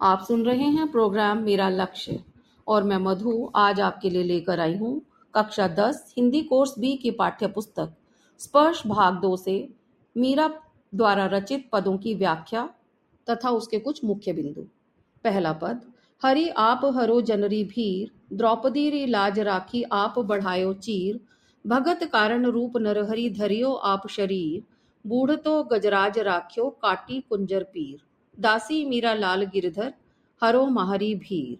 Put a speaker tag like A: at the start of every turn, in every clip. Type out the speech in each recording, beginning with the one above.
A: आप सुन रहे हैं प्रोग्राम मेरा लक्ष्य। और मैं मधु आज आपके लिए लेकर आई हूँ कक्षा दस हिंदी कोर्स बी की पाठ्य पुस्तक स्पर्श भाग दो से मीरा द्वारा रचित पदों की व्याख्या तथा उसके कुछ मुख्य बिंदु। पहला पद, हरि आप हरो जनरी भीर, द्रौपदी री लाज राखी आप बढ़ायो चीर, भगत कारण रूप नरहरि धरियो आप शरीर बूढ़ तो गजराज राख्यो काटी कुंजर पीर। दासी मीरा लाल गिरधर, हरो महरी भीर।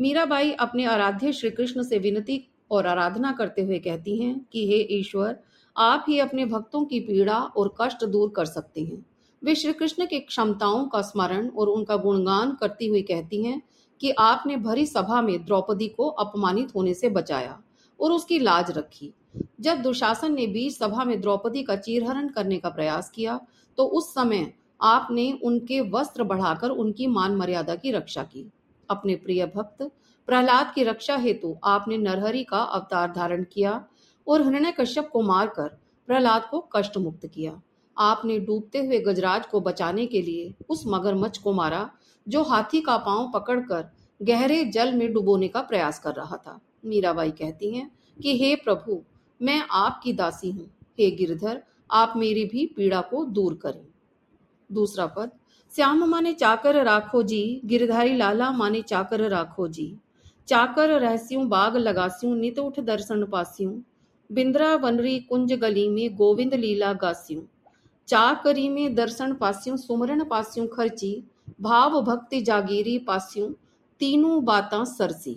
A: मीराबाई अपने आराध्य श्री कृष्ण से विनती और आराधना करते हुए कहती हैं कि, हे ईश्वर, आप ही अपने भक्तों की पीड़ा और कष्ट दूर कर सकते हैं। वे श्री कृष्ण की क्षमताओं का स्मरण और उनका गुणगान करती हुई कहती हैं कि आपने भरी सभा में द्रौपदी को अपमानित होने से बचाया और उसकी लाज रखी। जब दुशासन ने बीच सभा में द्रौपदी का चीरहरण करने का प्रयास किया तो उस समय आपने उनके वस्त्र बढ़ाकर उनकी मान मर्यादा की रक्षा की। अपने प्रिय भक्त, प्रहलाद की रक्षा हेतु आपने नरहरि का अवतार धारण किया और हृणय कश्यप को मारकर प्रहलाद को कष्ट मुक्त किया। आपने डूबते हुए गजराज को बचाने के लिए उस मगरमच्छ को मारा, जो हाथी का पाँव पकड़कर गहरे जल में डुबोने का प्रयास कर रहा था। मीराबाई कहती हैं कि, हे प्रभु, मैं आपकी दासी हूँ। हे गिरधर, आप मेरी भी पीड़ा को दूर करें। दूसरा पद, श्याम माने चाकर राखो जी, गिरधारी लाला माने चाकर राखो जी। चाकर रहस्यों, बाग लगास्यूं, नित उठ दर्शन पास्यूं। बिंद्रा वनरी कुंज गली में गोविंद लीला गास्यूं। चाकरी में दर्शन पास्यूं सुमरन पास्यूं खर्ची, भाव भक्ति जागीरी पास्यूं, तीनों बातां सरसी।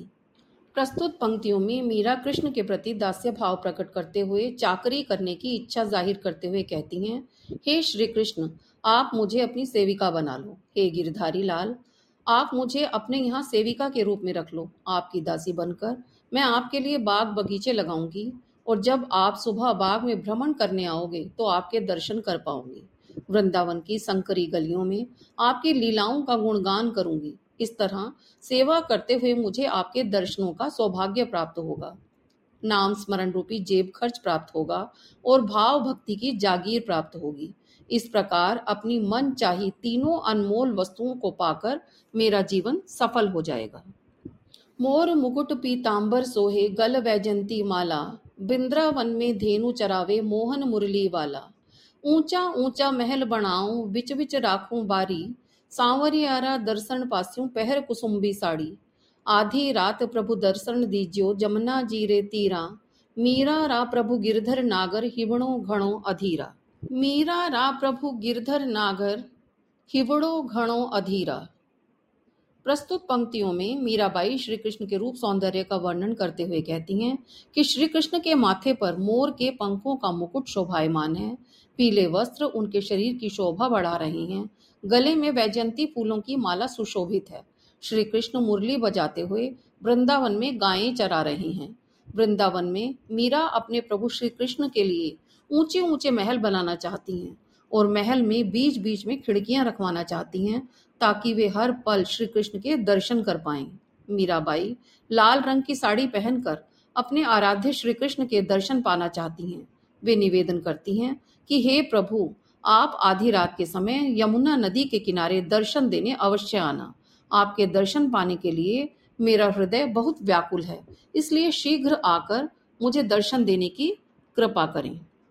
A: प्रस्तुत पंक्तियों में मीरा कृष्ण के प्रति दास्य भाव प्रकट करते हुए चाकरी करने की इच्छा ज़ाहिर करते हुए कहती हैं, हे श्री कृष्ण आप मुझे अपनी सेविका बना लो। हे गिरधारी लाल, आप मुझे अपने यहाँ सेविका के रूप में रख लो। आपकी दासी बनकर मैं आपके लिए बाग बगीचे लगाऊँगी और जब आप सुबह बाग में भ्रमण करने आओगे तो आपके दर्शन कर पाऊँगी। वृंदावन की संकरी गलियों में आपकी लीलाओं का गुणगान करूँगी। इस तरह सेवा करते हुए मुझे आपके दर्शनों का सौभाग्य प्राप्त होगा। नाम स्मरण रूपी जेब खर्च प्राप्त होगा और भाव भक्ति की जागीर प्राप्त होगी। इस प्रकार अपनी मन चाही तीनों अनमोल वस्तुओं को पाकर मेरा जीवन सफल हो जाएगा। मोर मुकुट पीतांबर सोहे गल वैजंती माला, बिंद्रावन में धेनु चरावे मोहन मुरली वाला। ऊँचा ऊँचा महल बनाऊँ, बिच बिच राखूं बारी, सांवरियारा दर्शन पास्यूं पहर कुसुम्बी साड़ी। आधी रात प्रभु दर्शन दीजियो, जमुना जीरे तीरा। मीरा रा प्रभु गिरधर नागर, हिवणो घणो अधीरा। मीरा रा प्रभु गिरधर नागर हिवड़ो घणो अधीरा। प्रस्तुत पंक्तियों में मीराबाई श्री कृष्ण के रूप सौंदर्य का वर्णन करते हुए कहती हैं कि श्री कृष्ण के माथे पर मोर के पंखों का मुकुट शोभायमान है। पीले वस्त्र उनके शरीर की शोभा बढ़ा रहे हैं। गले में वैजंती फूलों की माला सुशोभित है। श्री कृष्ण मुरली बजाते हुए वृंदावन में गायें चरा रहे हैं। वृंदावन में मीरा अपने प्रभु श्री कृष्ण के लिए ऊँचे ऊँचे महल बनाना चाहती हैं और महल में बीच बीच में खिड़कियाँ रखवाना चाहती हैं ताकि वे हर पल श्री कृष्ण के दर्शन कर पाएँ। मीराबाई लाल रंग की साड़ी पहनकर अपने आराध्य श्री कृष्ण के दर्शन पाना चाहती हैं। वे निवेदन करती हैं कि हे प्रभु, आप आधी रात के समय यमुना नदी के किनारे दर्शन देने अवश्य आना। आपके दर्शन पाने के लिए मेरा हृदय बहुत व्याकुल है। इसलिए शीघ्र आकर मुझे दर्शन देने की कृपा करें।